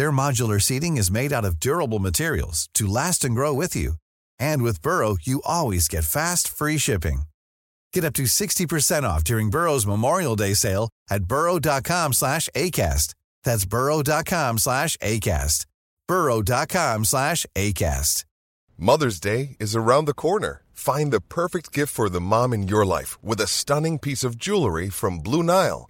Their modular seating is made out of durable materials to last and grow with you. And with Burrow, you always get fast, free shipping. Get up to 60% off during Burrow's Memorial Day sale at burrow.com slash ACAST. That's burrow.com slash ACAST. burrow.com slash ACAST. Mother's Day is around the corner. Find the perfect gift for the mom in your life with a stunning piece of jewelry from Blue Nile.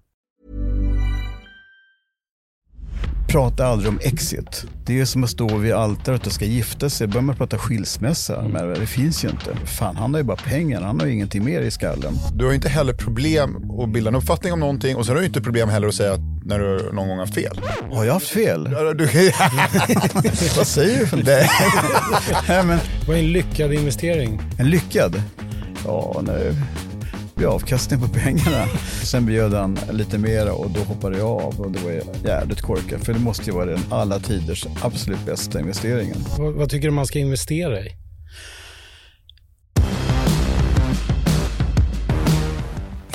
Prata aldrig om exit. Det är som att stå vid altaret och ska gifta sig. börjar man prata skilsmässa. Men det finns ju inte. Fan, han har ju bara pengar. Han har ju ingenting mer i skallen. Du har ju inte heller problem att bilda en uppfattning om någonting och sen har du inte problem heller att säga när du någon gång har fel. Har jag haft fel? Du, Vad säger du för det? Nej, men, Vad är en lyckad investering? En lyckad? Ja, nu blir avkastning på pengarna. Sen bjöd han lite mer och då hoppade jag av och det var jävligt korkat. För det måste ju vara den alla tiders absolut bästa investeringen. Vad, vad tycker du man ska investera i?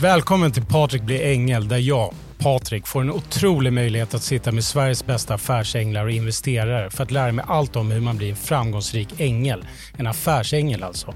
Välkommen till Patrik blir ängel där jag, Patrik, får en otrolig möjlighet att sitta med Sveriges bästa affärsänglar och investerare för att lära mig allt om hur man blir en framgångsrik ängel. En affärsängel alltså.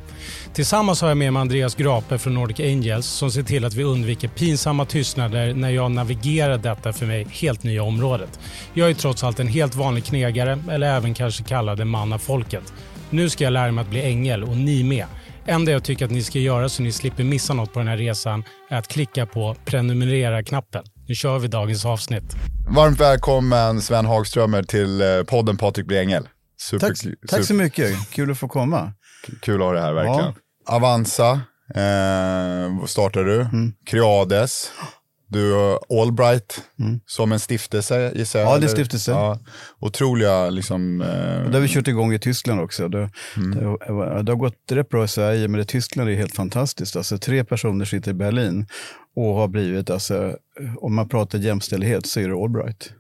Tillsammans har jag med mig Andreas Grape från Nordic Angels som ser till att vi undviker pinsamma tystnader när jag navigerar detta för mig helt nya området. Jag är trots allt en helt vanlig knegare, eller även kanske kallad en man av folket. Nu ska jag lära mig att bli ängel och ni med. enda jag tycker att ni ska göra så ni slipper missa något på den här resan är att klicka på prenumerera-knappen. Nu kör vi dagens avsnitt. Varmt välkommen Sven Hagströmer till eh, podden Patrik blir ängel. Super, Tack, tack så mycket, kul att få komma. Kul att ha det här verkligen. Avanza eh, startar du, Mm. Creades, du har Allbright som en stiftelse gissar jag. Ja, det är eller? stiftelse. Ja, otroliga liksom, eh, det har vi kört igång i Tyskland också. Det, det, det har gått rätt bra i Sverige, men i Tyskland är helt fantastiskt. Alltså, tre personer sitter i Berlin och har blivit, alltså, om man pratar jämställdhet så är det Allbright.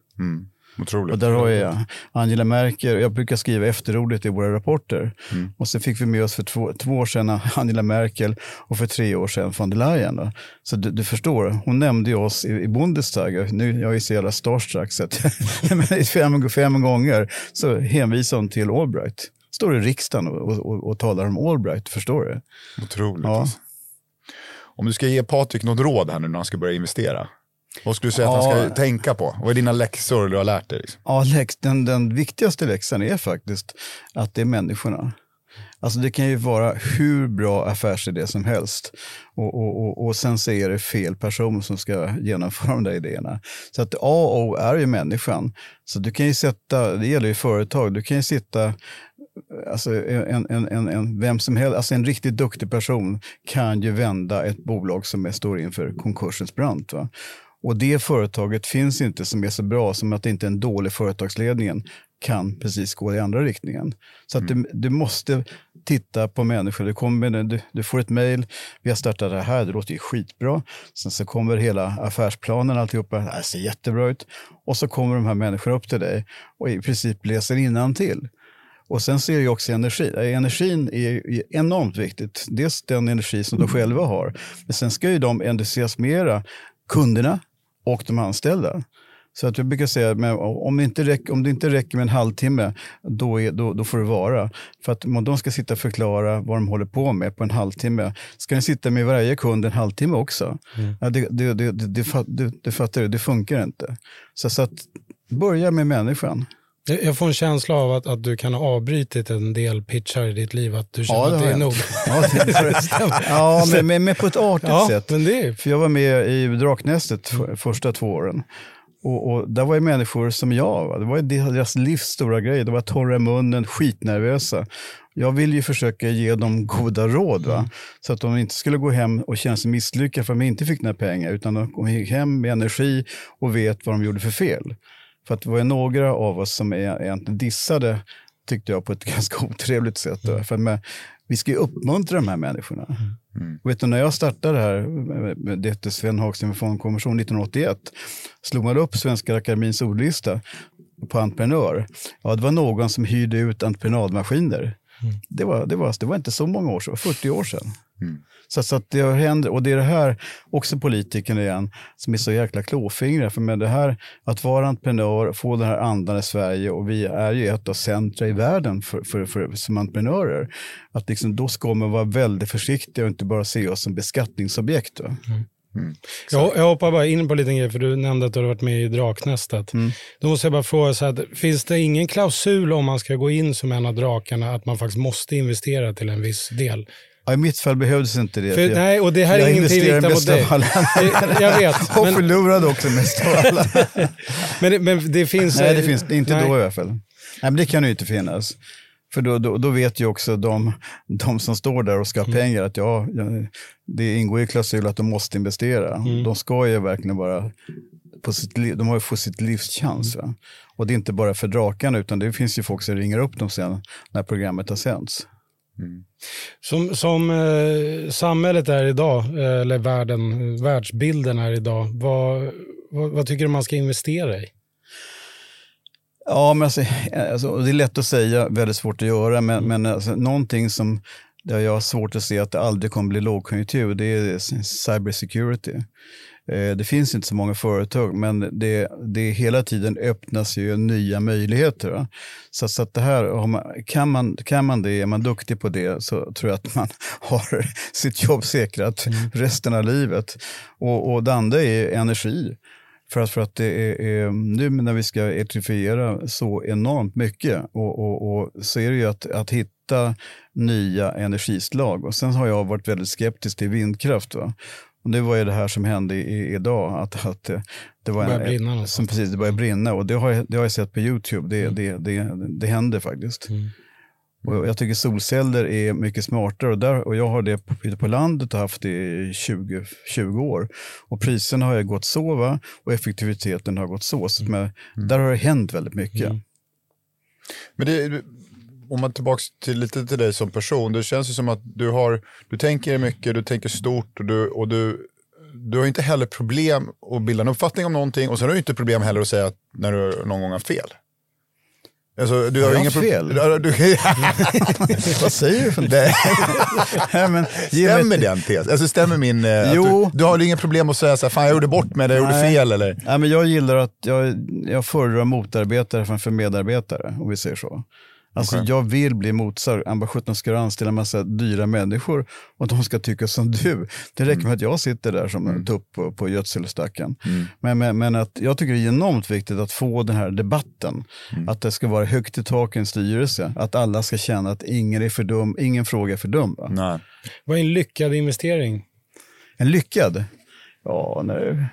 Otroligt. Och där har jag Angela Merkel, jag brukar skriva efterordet i våra rapporter. Och så fick vi med oss för två, två år sedan Angela Merkel och för tre år sedan von der Leyen. Då. Så du, du förstår, hon nämnde ju oss i, i Bundestag. Nu, jag är så jävla starstruck så att fem, fem gånger så hänvisar hon till Allbright. Står i riksdagen och, och, och talar om Allbright, förstår du? Otroligt. Ja. Alltså. Om du ska ge Patrik något råd här nu när han ska börja investera. Vad skulle du säga att han ska tänka på? Vad är dina läxor du har lärt dig? Liksom? Ja, läx, den, den viktigaste läxan är faktiskt att det är människorna. Alltså det kan ju vara hur bra affärsidé som helst. Och, och, och, och sen så är det fel person som ska genomföra de där idéerna. Så att A och O är ju människan. Så du kan ju sätta, det gäller ju företag, du kan ju sitta Alltså en, en, en, en, vem som helst, alltså en riktigt duktig person kan ju vända ett bolag som är, står inför konkursens brant. Va? Och det företaget finns inte som är så bra som att inte en dålig företagsledningen kan precis gå i andra riktningen. Så att du, du måste titta på människor. Du, kommer, du, du får ett mejl, vi har startat det här, det låter ju skitbra. Sen så kommer hela affärsplanen, alltihopa, det här ser jättebra ut. Och så kommer de här människorna upp till dig och i princip läser till. Och sen det ju också energi. Energin är enormt viktigt. Dels den energi som de själva har. Men sen ska ju de entusiasmera kunderna och de anställda. Så att jag brukar säga, men om, det inte räcker, om det inte räcker med en halvtimme, då, är, då, då får det vara. För att om de ska sitta och förklara vad de håller på med på en halvtimme, ska de sitta med varje kund en halvtimme också? Ja, det, det, det, det, det, det, det det funkar inte. Så, så att börja med människan. Jag får en känsla av att, att du kan ha avbrutit en del pitchar i ditt liv, att du känner Ja, det att det är jag. nog. Ja, det, ja men, men, men på ett artigt Ja, sätt. men det är För jag var med i Draknästet för, första två åren. Och, och där var ju människor som jag. Va? Det var deras livs stora grej. De var torra i munnen, skitnervösa. Jag vill ju försöka ge dem goda råd. Va? Så att de inte skulle gå hem och känna sig misslyckade för att de inte fick några pengar. Utan de kom hem med energi och vet vad de gjorde för fel. För att det var några av oss som är- egentligen dissade, tyckte jag, på ett ganska otrevligt sätt. Då. För att med, vi ska ju uppmuntra de här människorna. Och vet du, när jag startade det här, det hette Sven Hagström fondkommission 1981, slog man upp Svenska Akademins ordlista på entreprenör. Ja, det var någon som hyrde ut entreprenadmaskiner. Det, var, det, var, det var inte så många år sedan, det var 40 år sedan. Så, så att det hänt, och det är det här, också politikerna igen, som är så jäkla klåfingriga. För med det här, att vara entreprenör, få den här andan i Sverige, och vi är ju ett av centra i världen för, för, för, som entreprenörer. Att liksom, då ska man vara väldigt försiktig och inte bara se oss som beskattningsobjekt. Va? Jag, jag hoppar bara in på en liten grej, för du nämnde att du har varit med i Draknästet. Mm. Då måste jag bara fråga, så här, finns det ingen klausul om man ska gå in som en av drakarna, att man faktiskt måste investera till en viss del? Ja, I mitt fall behövdes inte det. För, jag, nej, och det här är jag ingenting riktat mot dig. Det- Jag vet, och men, förlorade också mest av alla. men, det- men det finns... Nej, det finns inte nej. då i alla fall. Nej, men det kan ju inte finnas. För då, då, då vet ju också de, de som står där och ska ha Mm. pengar att ja, det ingår i klausul att de måste investera. Mm. De ska ju verkligen vara på sitt liv, de har ju fått sitt livs chans. Va? Och det är inte bara för drakarna utan det finns ju folk som ringer upp dem sen när programmet har sänts. Som, som eh, samhället är idag, eh, eller världen, världsbilden är idag, vad, vad, vad tycker du man ska investera i? Ja, men alltså, alltså, det är lätt att säga, väldigt svårt att göra, men, men alltså, någonting som där jag har svårt att se att det aldrig kommer bli lågkonjunktur, det är cybersecurity. Eh, Det finns inte så många företag, men det, det hela tiden öppnas ju nya möjligheter. Va? Så, så att det här, man, kan, man, kan man det, är man duktig på det, så tror jag att man har sitt jobb säkrat resten av livet. Och, och det andra är energi. För att, för att det är, nu när vi ska elektrifiera så enormt mycket och, och, och så är det ju att, att hitta nya energislag. Och sen har jag varit väldigt skeptisk till vindkraft. Va? Och det var ju det här som hände i, idag. Att, att eh, det var började brinna som precis, det började brinna och det har det har jag sett på YouTube. Det, det, det, det händer faktiskt. Och jag tycker solceller är mycket smartare och, där, och jag har det på, på landet och haft det i 20, 20 år. Och priserna har ju gått så va? och effektiviteten har gått så. så med, Där har det hänt väldigt mycket. Men det, om man tillbaka till, lite till dig som person, det känns ju som att du har, du tänker mycket, du tänker stort och du, och du, du har inte heller problem att bilda en uppfattning om någonting och sen har du inte problem heller att säga att när du någon gång har fel. Alltså, du Har har jag inga pro- fel? Ja, Du, Vad säger du för något? stämmer den tes? Alltså, stämmer min... eh, Jo. Du, du har inga problem att säga så här, fan jag gjorde bort mig, jag gjorde fel eller? Nej, men jag gillar att jag, jag föredrar motarbetare framför medarbetare, om vi säger så. Alltså Okej. jag vill bli motsagd. Än bara 17 ska du anställa en massa dyra människor och de ska tycka som du. Det räcker med att jag sitter där som en tupp på, på gödselstacken. Men, men, men att jag tycker det är enormt viktigt att få den här debatten. Att det ska vara högt i tak i en styrelse. Att alla ska känna att ingen är för dum, ingen fråga är för dum. Va? Nej. Vad är en lyckad investering? En lyckad? Ja, när det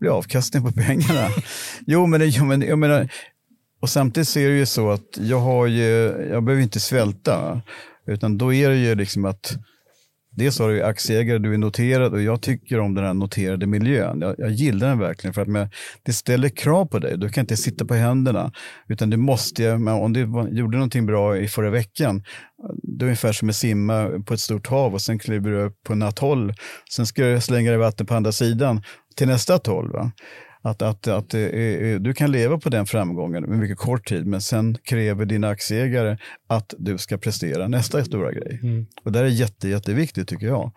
blir avkastning på pengarna. jo, men, jo, men jag menar, och samtidigt så är det ju så att jag har ju, jag behöver inte svälta. Utan då är det ju liksom att Dels har du aktieägare, du är noterad och jag tycker om den här noterade miljön. Jag, jag gillar den verkligen för att med, det ställer krav på dig. Du kan inte sitta på händerna. Utan du måste, men om du gjorde någonting bra i förra veckan, det är ungefär som att simma på ett stort hav och sen kliver du upp på en atoll. Sen ska du slänga dig i vatten på andra sidan till nästa atoll. Va? Att, att, att eh, eh, du kan leva på den framgången med mycket kort tid, men sen kräver dina aktieägare att du ska prestera nästa stora grej. Och det är jätte, jätteviktigt tycker jag.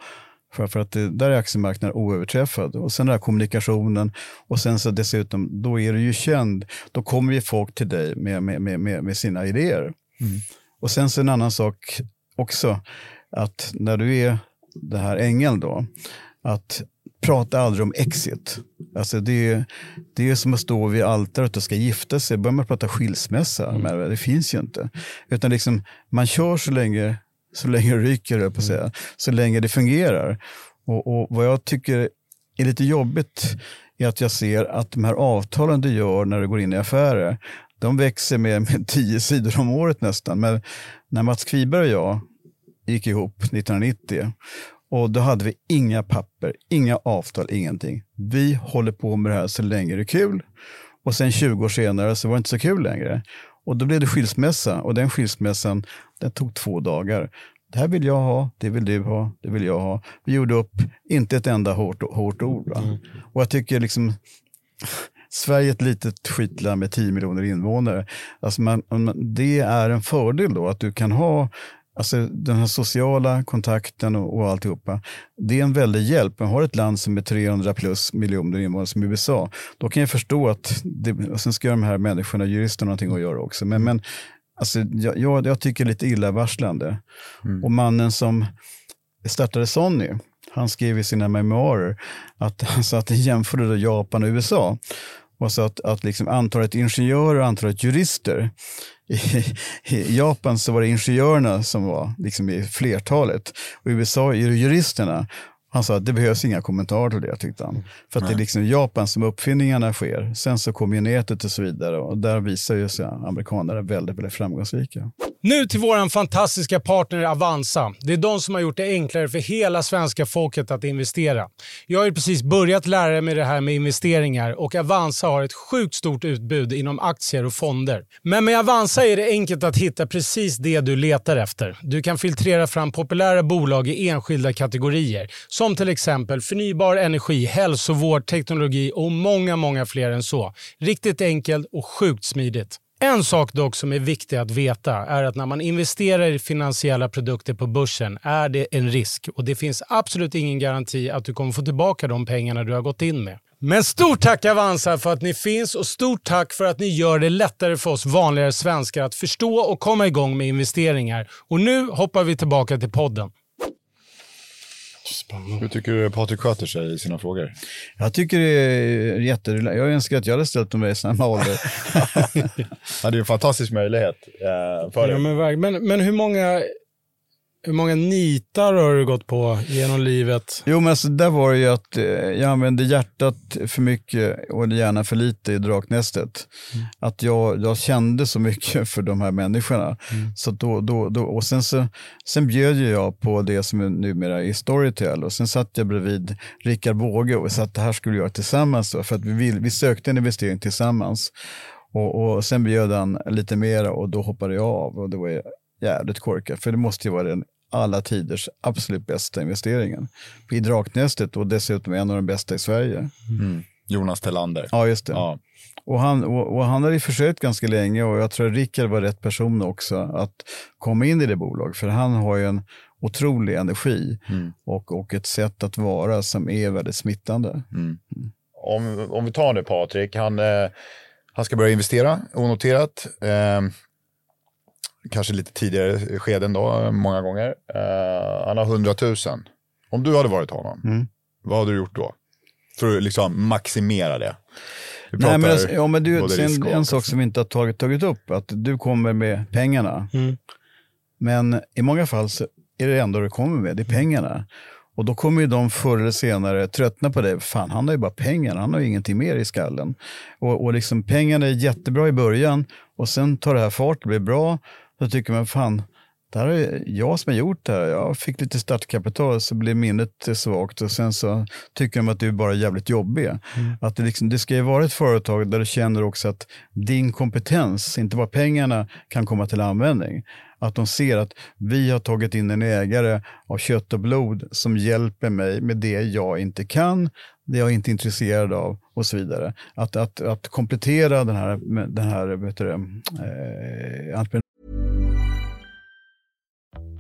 För, för att det, där är aktiemarknaden oöverträffad. Och sen den här kommunikationen och sen så dessutom, då är du ju känd. Då kommer ju folk till dig med, med, med, med, sina idéer. Och sen så en annan sak också, att när du är det här ängeln då, att prata aldrig om exit. Alltså det, det är som att stå vid altaret och ska gifta sig. Börjar man prata skilsmässa, mm. det finns ju inte. Utan liksom, man kör så länge, så länge det ryker, på att säga. Mm. Så länge det fungerar. Och, och vad jag tycker är lite jobbigt är att jag ser att de här avtalen du gör när du går in i affärer, de växer med, med tio sidor om året nästan. Men när Mats Kviberg och jag gick ihop 1990 och då hade vi inga papper, inga avtal, ingenting. Vi håller på med det här så länge det är kul. Och sen 20 år senare så var det inte så kul längre. Och då blev det skilsmässa och den skilsmässan den tog två dagar. Det här vill jag ha, det vill du ha, det vill jag ha. Vi gjorde upp, inte ett enda hårt, hårt ord. Mm. Och jag tycker liksom, Sverige är ett litet skitland med 10 miljoner invånare. Alltså man, det är en fördel då att du kan ha Alltså den här sociala kontakten och, och alltihopa. Det är en väldig hjälp. Man har ett land som är 300 plus miljoner invånare som USA. Då kan jag förstå att, det, sen ska de här människorna, juristerna, någonting att göra också. Men, men alltså, jag, jag, jag tycker lite illavarslande. Mm. Och mannen som startade Sony, han skrev i sina memoarer att han sa att han jämförde Japan och USA. Och så att, att liksom antalet ingenjörer och antalet jurister i, i, Japan så var det ingenjörerna som var liksom i flertalet. Och i USA är det juristerna. Han sa att det behövs inga kommentarer till det, tyckte han. För att Nej. det är liksom Japan som uppfinningarna sker. Sen så kommer ju nätet och så vidare och där visar ju sig amerikanerna väldigt, väldigt framgångsrika. Nu till vår fantastiska partner Avanza. Det är de som har gjort det enklare för hela svenska folket att investera. Jag har ju precis börjat lära mig det här med investeringar och Avanza har ett sjukt stort utbud inom aktier och fonder. Men med Avanza är det enkelt att hitta precis det du letar efter. Du kan filtrera fram populära bolag i enskilda kategorier som till exempel förnybar energi, hälsovård, teknologi och många, många fler än så. Riktigt enkelt och sjukt smidigt. En sak dock som är viktig att veta är att när man investerar i finansiella produkter på börsen är det en risk och det finns absolut ingen garanti att du kommer få tillbaka de pengarna du har gått in med. Men stort tack Avanza för att ni finns och stort tack för att ni gör det lättare för oss vanligare svenskar att förstå och komma igång med investeringar. Och nu hoppar vi tillbaka till podden. Spännande. Hur tycker du Patrik sköter sig i sina frågor? Jag tycker det är jätterelaxat. Jag önskar att jag hade ställt dem i samma ålder. ja, det är en fantastisk möjlighet eh, för ja, men, men, men hur många hur många nitar har du gått på genom livet? Jo, men alltså, där var det ju att eh, jag använde hjärtat för mycket och gärna för lite i Draknästet. Mm. Att jag, jag kände så mycket för de här människorna. Mm. Så då, då, då, och sen, så, sen bjöd jag på det som är numera är Storytel och sen satt jag bredvid Rickard Båge och sa att det här skulle vi göra tillsammans. Då, för att vi, vill, vi sökte en investering tillsammans. Och, och Sen bjöd han lite mera och då hoppade jag av. Och det var jävligt korkat, för det måste ju vara den alla tiders absolut bästa investeringen. I Draknästet och dessutom en av de bästa i Sverige. Mm. Jonas Tellander. Ja, just det. Ja. Och, han, och, och han hade försökt ganska länge och jag tror att Rickard var rätt person också att komma in i det bolaget. För han har ju en otrolig energi mm. och, och ett sätt att vara som är väldigt smittande. Mm. mm. Om, om vi tar nu Patrik, han, eh, han ska börja investera onoterat. Eh, kanske lite tidigare skeden då, många gånger. Uh, han har 100 000. Om du hade varit honom, mm. vad hade du gjort då? För att liksom maximera det. Nej, men, alltså, ja, men du, sen, en sak som vi inte har tagit, tagit upp, att du kommer med pengarna. Mm. Men i många fall så är det enda du kommer med, det är pengarna. Och då kommer ju de förr eller senare tröttna på det. Fan, han har ju bara pengar, han har ju ingenting mer i skallen. Och, och liksom, pengarna är jättebra i början och sen tar det här fart, det blir bra då tycker man, fan, det här är jag som har gjort det här. Jag fick lite startkapital så blev minnet svagt och sen så tycker de att du är bara jävligt jobbig. Mm. Att det, liksom, det ska ju vara ett företag där du känner också att din kompetens, inte bara pengarna, kan komma till användning. Att de ser att vi har tagit in en ägare av kött och blod som hjälper mig med det jag inte kan, det jag inte är intresserad av och så vidare. Att, att, att komplettera den här, den här vet du, eh,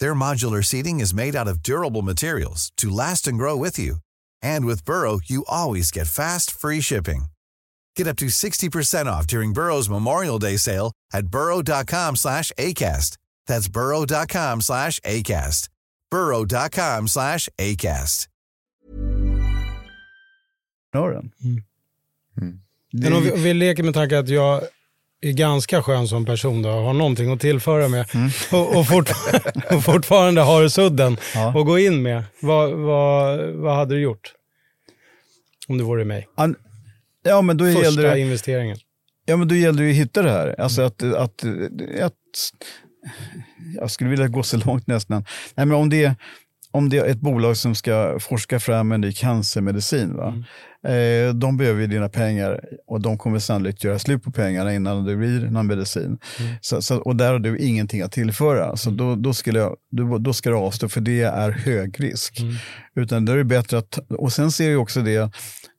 Their modular seating is made out of durable materials to last and grow with you. And with Burrow, you always get fast, free shipping. Get up to 60% off during Burrow's Memorial Day sale at burrow.com slash ACAST. That's burrow.com slash ACAST. burrow.com slash ACAST. entreprenören. Det mm. Men mm. mm. om vi, är, om vi leker med tanken att jag är ganska skön som person då, har någonting att tillföra med och, och, fort, och fortfarande har sudden Ja. att gå in med. Vad, vad, vad hade du gjort? Om det vore mig. an, ja, men då gäller Första det, investeringen. ja, men då gäller det att hitta det här. Alltså att, att, att, jag skulle vilja gå så långt nästan. Nej, men om, det, om det är ett bolag som ska forska fram en ny cancermedicin, va? Eh, de behöver ju dina pengar och de kommer sannolikt göra slut på pengarna innan det blir någon medicin. Så, så, och där har du ingenting att tillföra. Så då, då, skulle jag, då, då ska du avstå för det är hög risk. Utan då är det bättre att, och sen ser jag också det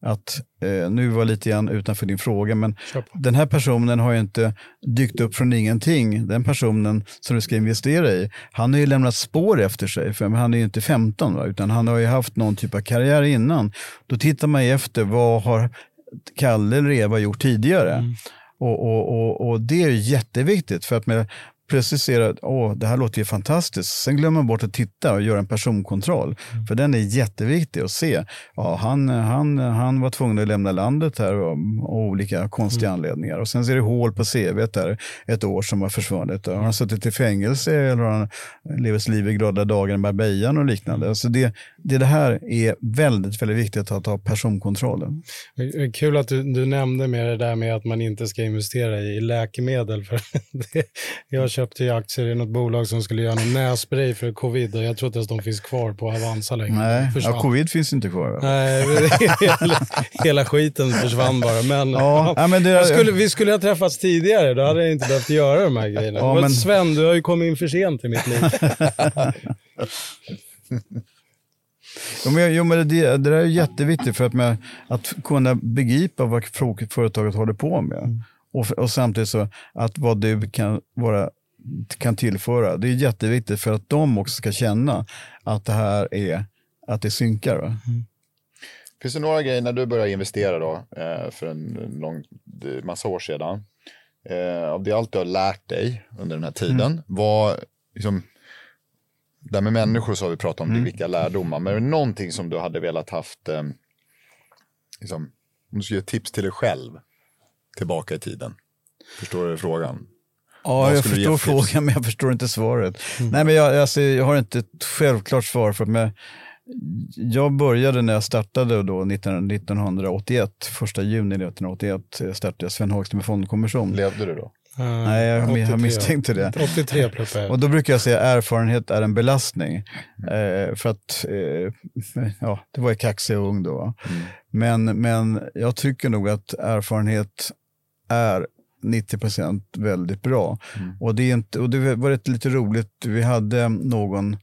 att, eh, nu var lite grann utanför din fråga, men den här personen har ju inte dykt upp från ingenting. Den personen som du ska investera i, han har ju lämnat spår efter sig, för han är ju inte 15, va? utan han har ju haft någon typ av karriär innan. Då tittar man ju efter, vad har Kalle eller Eva gjort tidigare? Och, och, och, och det är jätteviktigt, för att med, plötsligt ser att åh, det här låter ju fantastiskt. Sen glömmer man bort att titta och göra en personkontroll. För den är jätteviktig att se. Ja, han, han, han var tvungen att lämna landet här av olika konstiga anledningar. Och sen ser det hål på CV där ett år som har försvunnit. Har han suttit i fängelse eller har han sitt liv i glada dagar i Marbella och liknande. Så det, det, det här är väldigt, väldigt viktigt att ha personkontrollen. Kul att du, du nämnde med det där med att man inte ska investera i läkemedel. För det, jag köpte ju aktier i något bolag som skulle göra någon nässpray för covid och jag tror inte ens de finns kvar på Avanza längre. Nej, Försvann. ja, covid finns inte kvar. va? Nej, hela, hela skiten försvann bara. Men, Ja, ja, men det- jag skulle, vi skulle ha träffats tidigare, då hade jag inte behövt göra de här grejerna. Ja, men... men- Sven, du har ju kommit in för sent i mitt liv. Jo, men, jo, men det, det där är jätteviktigt för att, med, att kunna begripa vad företaget håller på med. Och, och samtidigt så att vad du kan, vara, kan tillföra. Det är jätteviktigt för att de också ska känna att det här är, att det synkar. Va? Finns det några grejer när du började investera då, eh, för en lång massa år sedan, eh, av det allt du har lärt dig under den här tiden, vad, liksom, där med människor så har vi pratat om det, vilka lärdomar, men är det någonting som du hade velat haft, eh, liksom, om du skulle ge tips till dig själv tillbaka i tiden? Förstår du frågan? Ja, jag förstår frågan men jag förstår inte svaret. Nej, men jag, alltså, jag har inte ett självklart svar för men jag började när jag startade då 19, 1981, första juni 1981 startade jag Sven Hagström fondkommission. Levde du då? Nej, jag, jag 83. misstänkte det. 83 pluppade jag. Och då brukar jag säga att erfarenhet är en belastning. Eh, för att, eh, ja, det var jag kaxig och ung då. va. Men, men jag tycker nog att erfarenhet är 90% väldigt bra. Och, det är inte, och det var rätt lite roligt, vi hade någon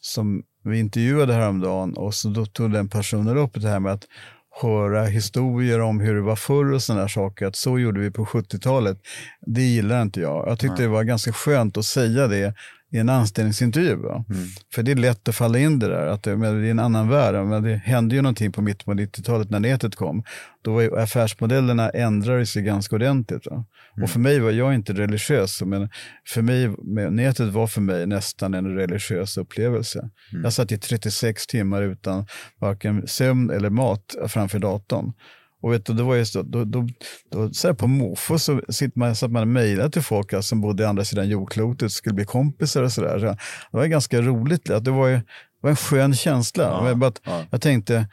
som vi intervjuade häromdagen och så då tog den personen upp det här med att höra historier om hur det var förr och sådana saker. Att så gjorde vi på 70-talet. Det gillar inte jag. Jag tyckte det var ganska skönt att säga det i en anställningsintervju. Va? För det är lätt att falla in det där, att det, men det är en annan värld. Men det hände ju någonting på mitten på 90-talet när nätet kom. Då var affärsmodellerna ändrade sig ganska ordentligt. Va? Och för mig var jag inte religiös, men för mig, nätet var för mig nästan en religiös upplevelse. Jag satt i 36 timmar utan varken sömn eller mat framför datorn. Och vet du, det var just då, då, då, då så på måfå så sitter man, satt man och mejlade till folk alltså, som bodde i andra sidan jordklotet, skulle bli kompisar och sådär. Så det var ganska roligt. Att det var, ju, det var en skön känsla. Men bara att Jag tänkte,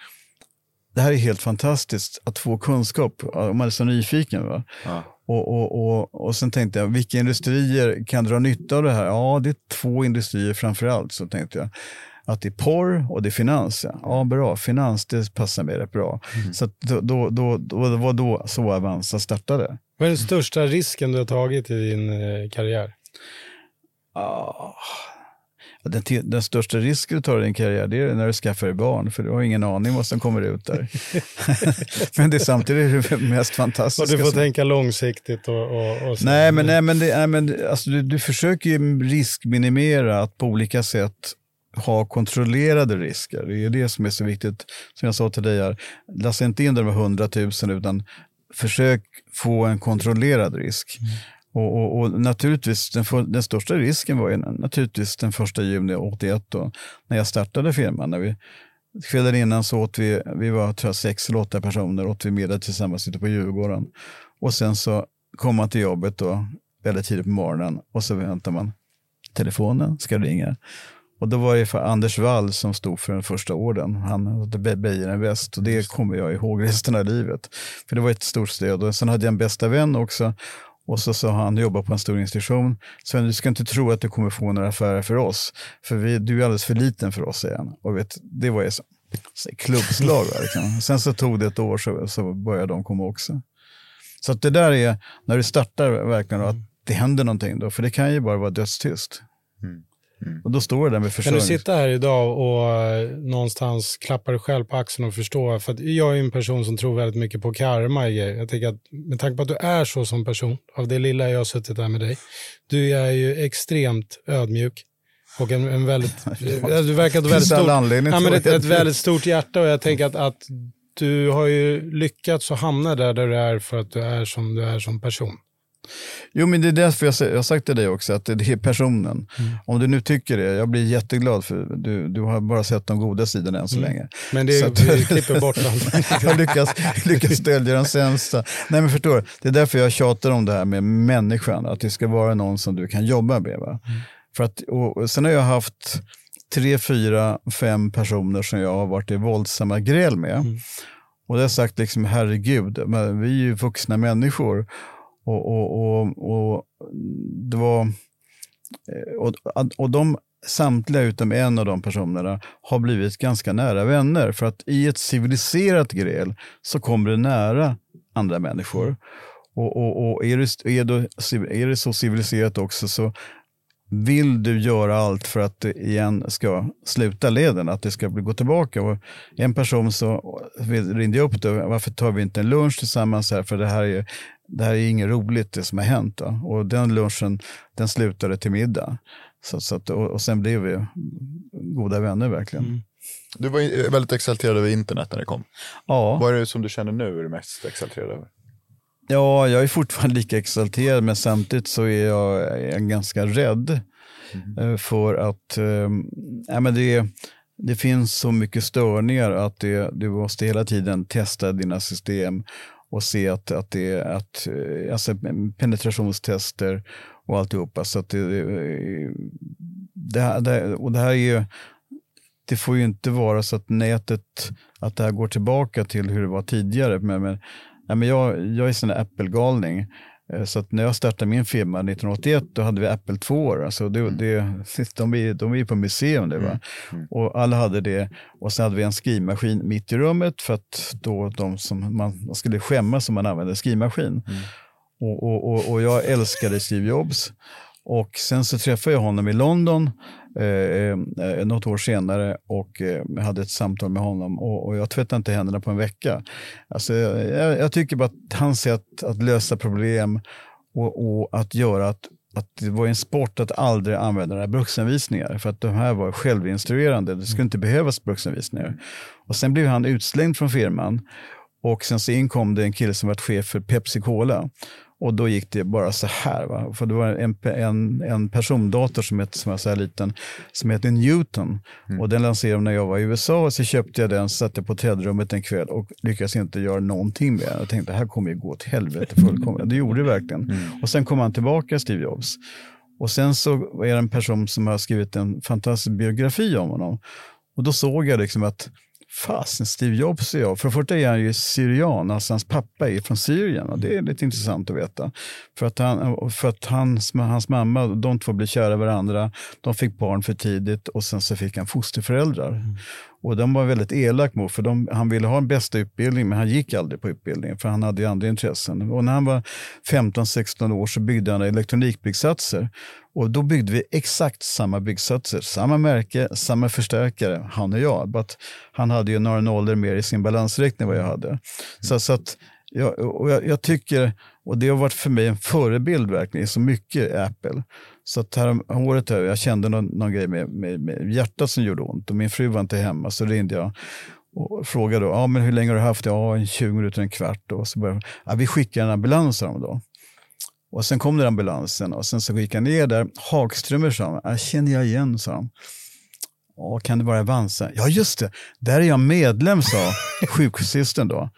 det här är helt fantastiskt att få kunskap man är så nyfiken. Va? Ja. Och, och, och, och sen tänkte jag, vilka industrier kan dra nytta av det här? Ja, det är två industrier framför allt. Så tänkte jag att det är porr och det är finans. Ja, bra. Finans, det passar mig rätt bra. Mm. Så då, då, då, då, det var då så Avanza startade. Vad är den största risken du har tagit i din eh, karriär? Ah. Den, den största risken du tar i din karriär det är när du skaffar barn, för du har ingen aning vad som kommer ut där. men det är samtidigt det mest Och fantastiska. du får som- tänka långsiktigt och, och, och. Nej, men, nej, men, det, nej, men alltså, du, du försöker ju riskminimera att på olika sätt ha kontrollerade risker. Det är det som är så viktigt. Som jag sa till dig här, lassa inte in de här 100 000 utan försök få en kontrollerad risk. Och, och, och naturligtvis, den, för, den största risken var ju naturligtvis den första juni 81 då, när jag startade firman. När vi, kvällen innan så åt vi, vi var tror jag, sex eller åtta personer, åt vi middag tillsammans ute på Djurgården. Och sen så kom man till jobbet då, väldigt tidigt på morgonen och så väntar man. Telefonen ska ringa. Och då var det för Anders Wall som stod för den första orden. Han hade Be- Beijer Invest och det kommer jag ihåg resten av livet. För det var ett stort stöd. Och sen hade jag en bästa vän också. Och så sa han, jobbar på en stor institution. Sven, du ska inte tro att du kommer få några affärer för oss. För vi, du är alldeles för liten för oss, säger han. Och vet, det var ju så, så klubbslag. Liksom. Sen så tog det ett år så, så började de komma också. Så att det där är, när du startar verkligen, att det händer någonting då. För det kan ju bara vara dödstyst. Och då står det där med Kan du försörjning. sitta här idag och eh, någonstans klappa dig själv på axeln och förstå? För att jag är en person som tror väldigt mycket på karma. Jag tänker att med tanke på att du är så som person, av det lilla jag har suttit här med dig, du är ju extremt ödmjuk. Och en, en väldigt, du verkar ha väldigt stort, anledning ja, men ett, ett väldigt stort hjärta och jag tänker att, att du har ju lyckats att hamna där, där du är för att du är som du är som person. Jo, men det är därför jag, jag har sagt till dig också, att det är personen. Mm. Om du nu tycker det, jag blir jätteglad för du, du har bara sett de goda sidorna än så länge. Mm. Men det Så är, att- vi klipper bort allt. jag har lyckats, lyckats dölja den sämsta. Nej men förstår du, det är därför jag tjatar om det här med människan, att det ska vara någon som du kan jobba med. Va? För att, och, sen har jag haft tre, fyra, fem personer som jag har varit i våldsamma gräl med. Och det har jag sagt liksom, herregud, men vi är ju vuxna människor. Och, och, och, och det var, eh, och, och de samtliga utom en av de personerna har blivit ganska nära vänner. För att i ett civiliserat gräl så kommer du nära andra människor. Och, och, och är, det, är, det, är det så civiliserat också så vill du göra allt för att det igen ska sluta leden, att det ska gå tillbaka. Och en person så ringde jag upp då, varför tar vi inte en lunch tillsammans här, för det här är, det här är inget roligt det som har hänt. Då. Och den lunchen, den slutade till middag. Så, så att, och, och sen blev vi goda vänner verkligen. Du var väldigt exalterad över internet när det kom. Ja. Vad är det som du känner nu är du mest exalterad över? Ja, jag är fortfarande lika exalterad men samtidigt så är jag, är ganska rädd. eh, För att ja, men det, det finns så mycket störningar att det, du måste hela tiden testa dina system och se att, att det är att, eh, alltså penetrationstester och alltihopa. Så att det, det, här- det, och det här är ju, det får ju inte vara så att nätet, att det här går tillbaka till hur det var tidigare. Men, men, ja, men jag, jag är sån där Apple-galning. Eh, Så när jag startade min firma 1981 då hade vi Apple 2. Alltså det, det, de, är, de är på museum. Det, va? Och alla hade det. Och sen hade vi en skrivmaskin mitt i rummet för att då de som man, man skulle skämmas om man använde skrivmaskin. Och, och, och, och jag älskade Steve Jobs. Och sen så träffade jag honom i London eh, eh, något år senare och eh, hade ett samtal med honom och, och jag tvättade inte händerna på en vecka. Alltså, jag, jag tycker bara att hans sätt att lösa problem och, och att göra att att det var en sport att aldrig använda några bruksanvisningar för att de här var självinstruerande. Det skulle inte behövas bruksanvisningar. Och sen blev han utslängd från firman och sen så inkom det en kille som var chef för Pepsi Cola. Och då gick det bara så här. Va? För det var en, en, en persondator som, hette, som var så här liten, som heter Newton. Och den lanserade de när jag var i USA. Och så köpte jag den, satte på hotellrummet en kväll och lyckades inte göra någonting med den. Jag tänkte, det här kommer ju gå åt helvete fullkomligt. Det gjorde det verkligen. Och sen kom han tillbaka, Steve Jobs. Och sen så är det en person som har skrivit en fantastisk biografi om honom. Och då såg jag liksom att fasen Steve Jobs är jag, för det första är han ju syrian, alltså hans pappa är från Syrien och det är lite intressant att veta. För att, han, för att hans, hans mamma, de två blev kära varandra, de fick barn för tidigt och sen så fick han fosterföräldrar. Mm. Och de var väldigt elak mot, för de, han ville ha en bästa utbildning, men han gick aldrig på utbildningen, för han hade ju andra intressen. Och när han var 15-16 år så byggde han elektronikbyggsatser. Och då byggde vi exakt samma byggsatser, samma märke, samma förstärkare, han och jag. But han hade ju några nollor mer i sin balansräkning än vad jag hade. Så, så att jag, och jag, jag, tycker, och det har varit för mig en förebild verkligen, så mycket Apple. Så att här året här, jag kände någon, någon grej med, med, med hjärtat som gjorde ont och min fru var inte hemma så ringde jag och frågade då, ja, men hur länge har du haft det? Ja, 20 minuter, en kvart. Och så började, ja, vi skickar en ambulans då. Och sen kom den ambulansen och sen så gick jag ner där. Hagströmer sa han, känner jag igen, sa han. Kan det vara Avanza? Ja, just det, där är jag medlem, sa sjukhussystern då.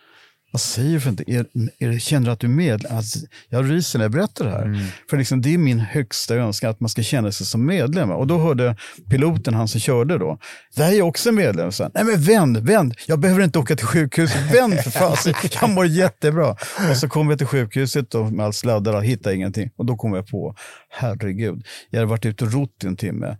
Vad säger du för inte? Är, är, känner du att du är medlem? Alltså, jag ryser när jag berättar det här. Mm. För liksom, det är min högsta önskan, att man ska känna sig som medlem. Och då hörde piloten, han som körde då, det här är också medlem. Så, Nej men vänd, vänd, jag behöver inte åka till sjukhuset, vänd för fasen, jag mår jättebra. Och så kom jag till sjukhuset och med all sladdar och hittade ingenting. Och då kom jag på, herregud, jag hade varit ute och rott i en timme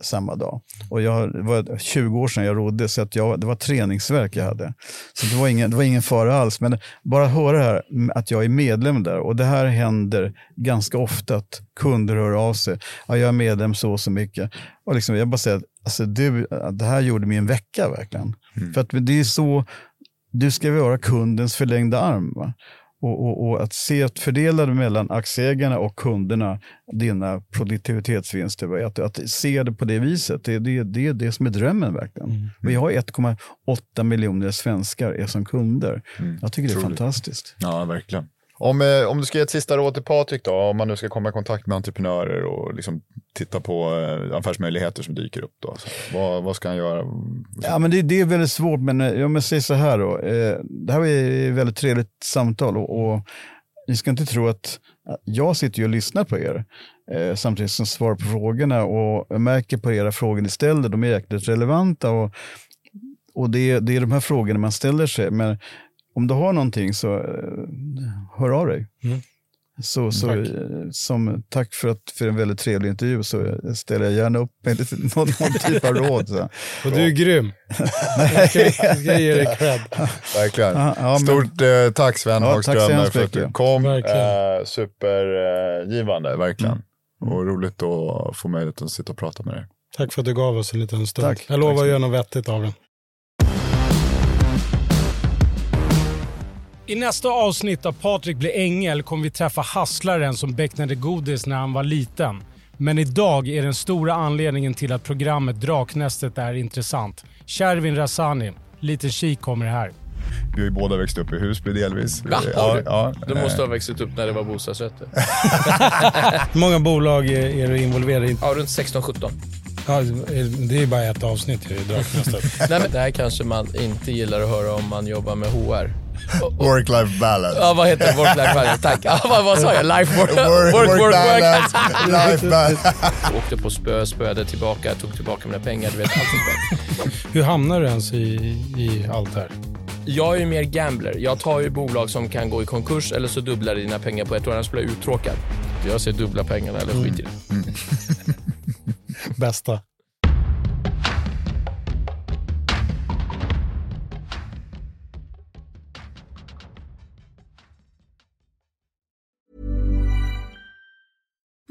samma dag. Och jag, det var 20 år sedan jag rodde, så att jag, det var träningsverk jag hade. Så det var, ingen, det var ingen fara alls. Men bara höra det här, att jag är medlem där. Och det här händer ganska ofta, att kunder hör av sig. Ja, jag är medlem så och så mycket. Och liksom, jag bara säger, alltså, du, det här gjorde mig en vecka verkligen. Mm. För att det är så, du ska vara kundens förlängda arm. Va? Och, och, och, att se att fördela mellan aktieägarna och kunderna dina produktivitetsvinster, att, att se det på det viset, det, det, det är det som är drömmen verkligen. Mm. Vi har 1,8 miljoner svenskar är som kunder. Mm. Jag tycker det är Troligt. fantastiskt. Ja, verkligen. Om, eh, om du ska ge ett sista råd till Patrik då, om man nu ska komma i kontakt med entreprenörer och liksom titta på eh, affärsmöjligheter som dyker upp då. Så, vad, vad ska han göra? Ja, men det, det är väldigt svårt, men eh, om jag säger så här då. det här var ett väldigt trevligt samtal och, och ni ska inte tro att jag sitter ju och lyssnar på er eh, samtidigt som svarar på frågorna och märker på era frågor ni ställer, de är jäkligt relevanta och, och det, det är de här frågorna man ställer sig. Men om du har någonting så uh, hör av dig. Mm. Så, så, tack. Eh, som tack för, att, för en väldigt trevlig intervju så ställer jag gärna upp med lite, någon, någon typ av råd. Så. Och du är grym. jag, ska, jag ska ge dig cred. Verkligen. Ja, ja, Stort eh, tack Sven ja, Hagström för att du kom. Eh, supergivande, eh, verkligen. Mm. Och roligt att få möjlighet att sitta och prata med dig. Tack för att du gav oss en liten stund. Tack. Jag lovar att göra något vettigt av det. I nästa avsnitt av Patrik blir ängel kommer vi träffa hasslaren som becknade godis när han var liten. Men idag är den stora anledningen till att programmet Draknästet är intressant. Shervin Rassani, liten kik kommer här. Vi har ju båda växt upp i Husby delvis. Va? Ja, ja, du måste ha växt upp när det var bostadsrätter. Hur många bolag är du involverad i? Ja, runt 16-17. Ja, det är bara ett avsnitt i Draknästet. Nej, men det här kanske man inte gillar att höra om man jobbar med HR. Work-life balance. Ja, vad heter work-life balance? Tack. Ja, vad, vad sa jag? Life, work, work, work, work, work balance. life balance. Åkte på spö, spöade tillbaka, tog tillbaka mina pengar. Du vet, allt Hur hamnar du ens i, i allt det här? Jag är ju mer gambler. Jag tar ju bolag som kan gå i konkurs eller så dubblar dina pengar på ett år, annars blir jag uttråkad. Jag ser dubbla pengarna eller skit i det. Mm. Bästa.